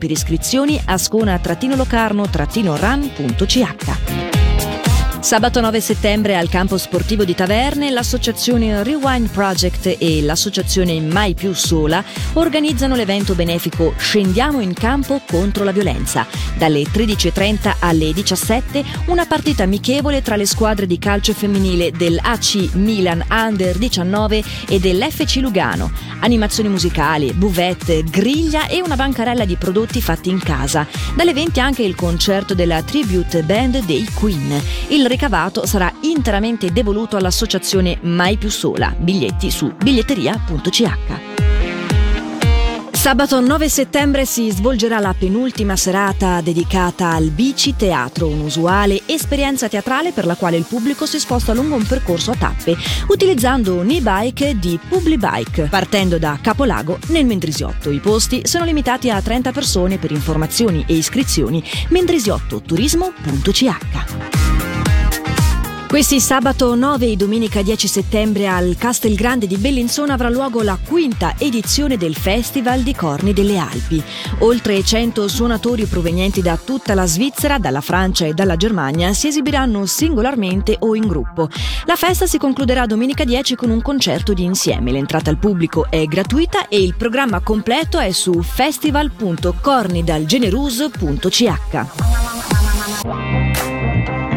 per iscrizioni ascona-locarno-run.ch. Sabato 9 settembre al campo sportivo di Taverne l'associazione Rewind Project e l'associazione Mai più sola organizzano l'evento benefico Scendiamo in campo contro la violenza. Dalle 13.30 alle 17 una partita amichevole tra le squadre di calcio femminile dell'AC Milan Under 19 e dell'FC Lugano. Animazioni musicali, buvette, griglia e una bancarella di prodotti fatti in casa. Dalle 20 anche il concerto della tribute band dei Queen. Il ricavato sarà interamente devoluto all'associazione Mai più sola. Biglietti su biglietteria.ch. Sabato 9 settembre si svolgerà la penultima serata dedicata al Bici Teatro, un'usuale esperienza teatrale per la quale il pubblico si sposta lungo un percorso a tappe, utilizzando un e-bike di Publibike, partendo da Capolago nel Mendrisiotto. I posti sono limitati a 30 persone per informazioni e iscrizioni mendrisiottoturismo.ch. Questi sabato 9 e domenica 10 settembre al Castelgrande di Bellinzona avrà luogo la quinta edizione del Festival di Corni delle Alpi. Oltre 100 suonatori provenienti da tutta la Svizzera, dalla Francia e dalla Germania si esibiranno singolarmente o in gruppo. La festa si concluderà domenica 10 con un concerto di insieme. L'entrata al pubblico è gratuita e il programma completo è su festival.cornidalgeneruso.ch.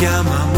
chiama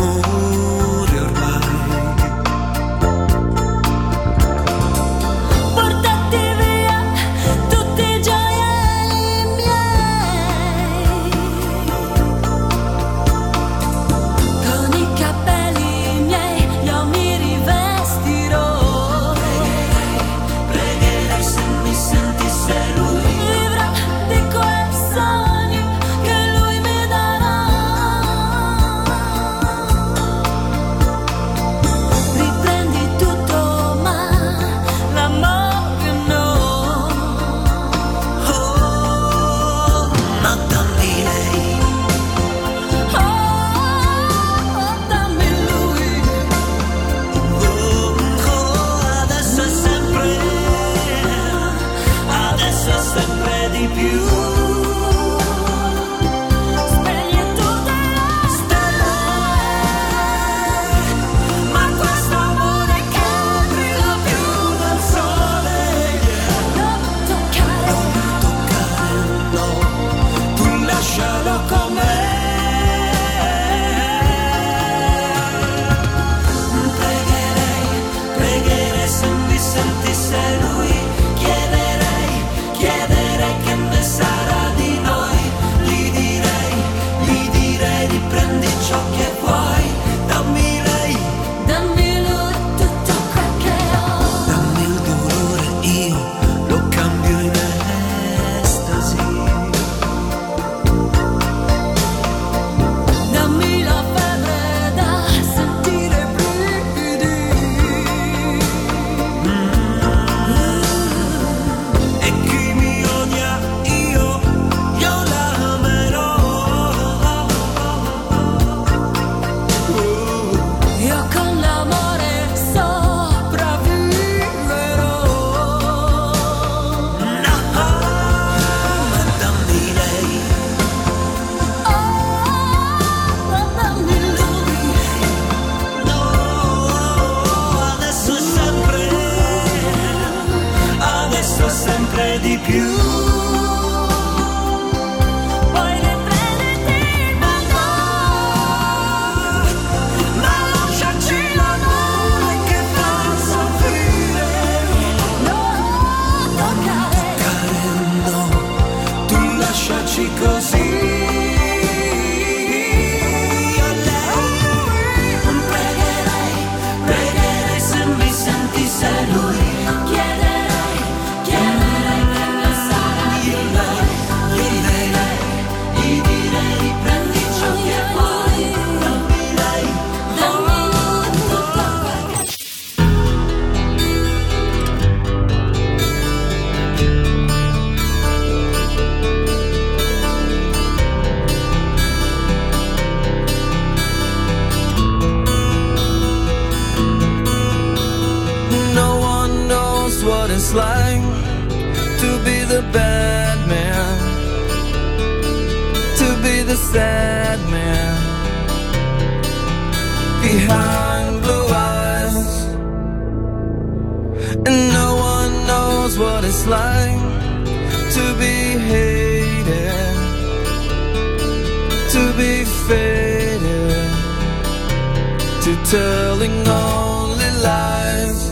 the pure. It's like to be the bad man, to be the sad man behind blue eyes, and no one knows what it's like to be hated, to be faded, to telling only lies.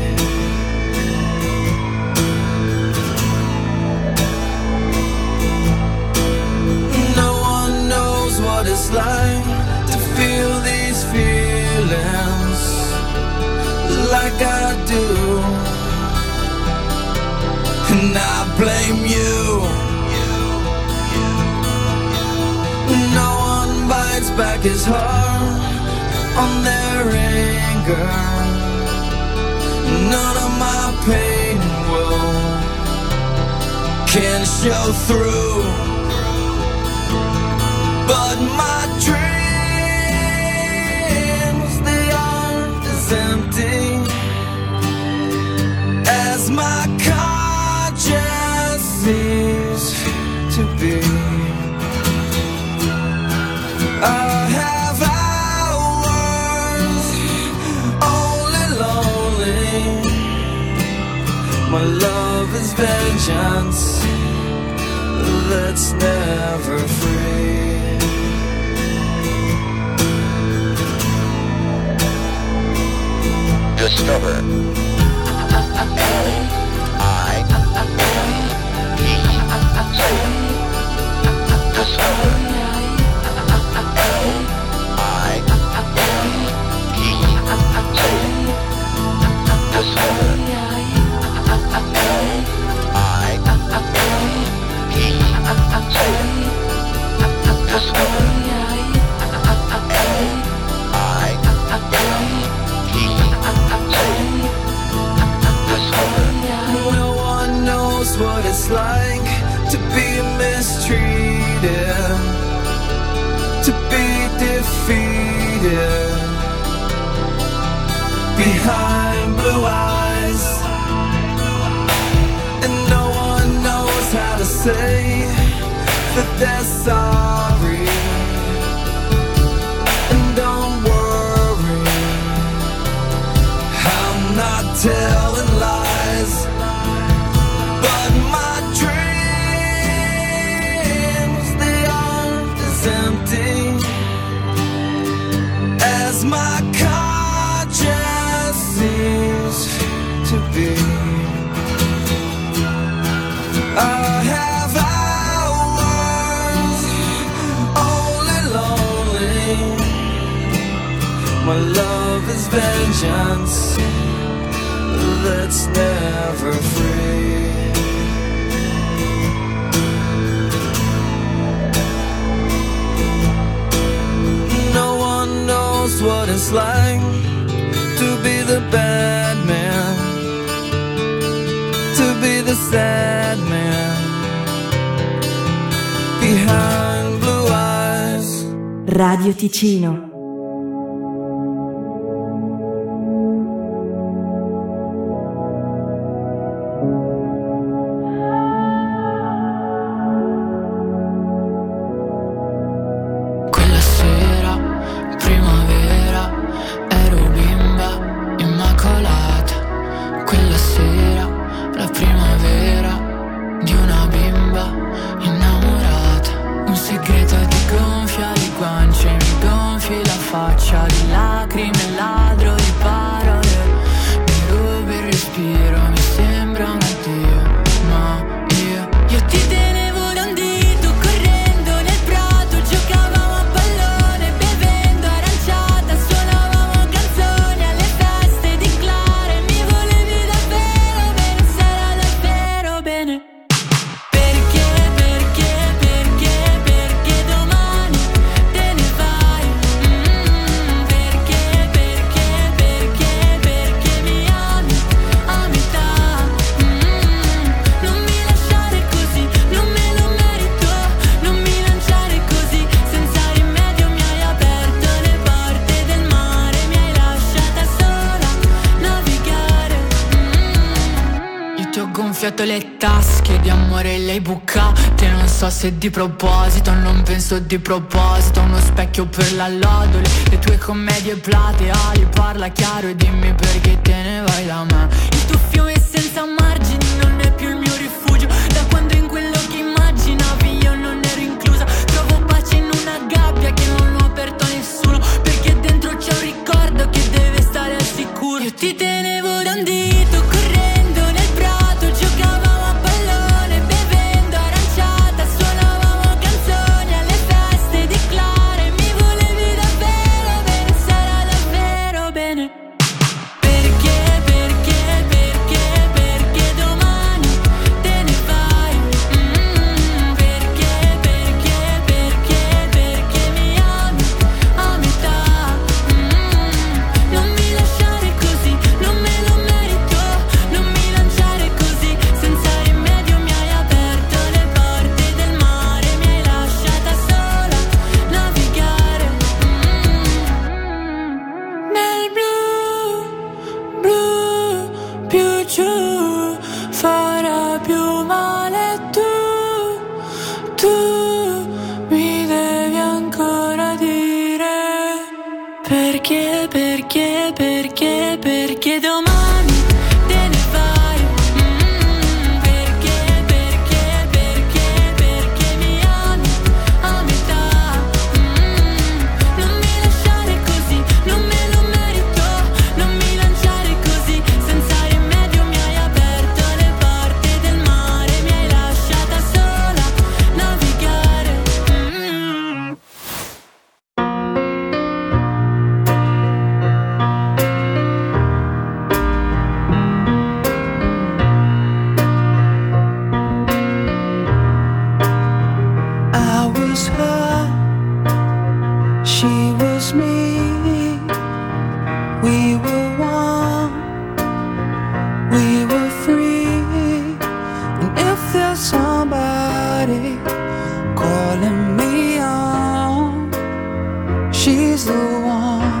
It's like to feel these feelings like I do. And I blame you. No one bites back his heart on their anger. None of my pain will can show through. But my dreams, they aren't as empty as my seems to be. I have hours only lonely. My love is vengeance that's never free. discover. L I T discover. L I T discover. What it's like to be mistreated, to be defeated behind blue eyes, and no one knows how to say that they're sorry. And don't worry, I'm not telling lies. My love is vengeance that's never free. No one knows what it's like to be the bad man, to be the sad man behind blue eyes. Radio Ticino. Guance, mi gonfi la faccia di lacrime, ladro amore lei buca. Te non so se di proposito, non penso di proposito. Uno specchio per la lodole Le tue commedie plateali Parla chiaro e dimmi perché te ne vai da me Il tuo fiume senza mare perché domani She's the one.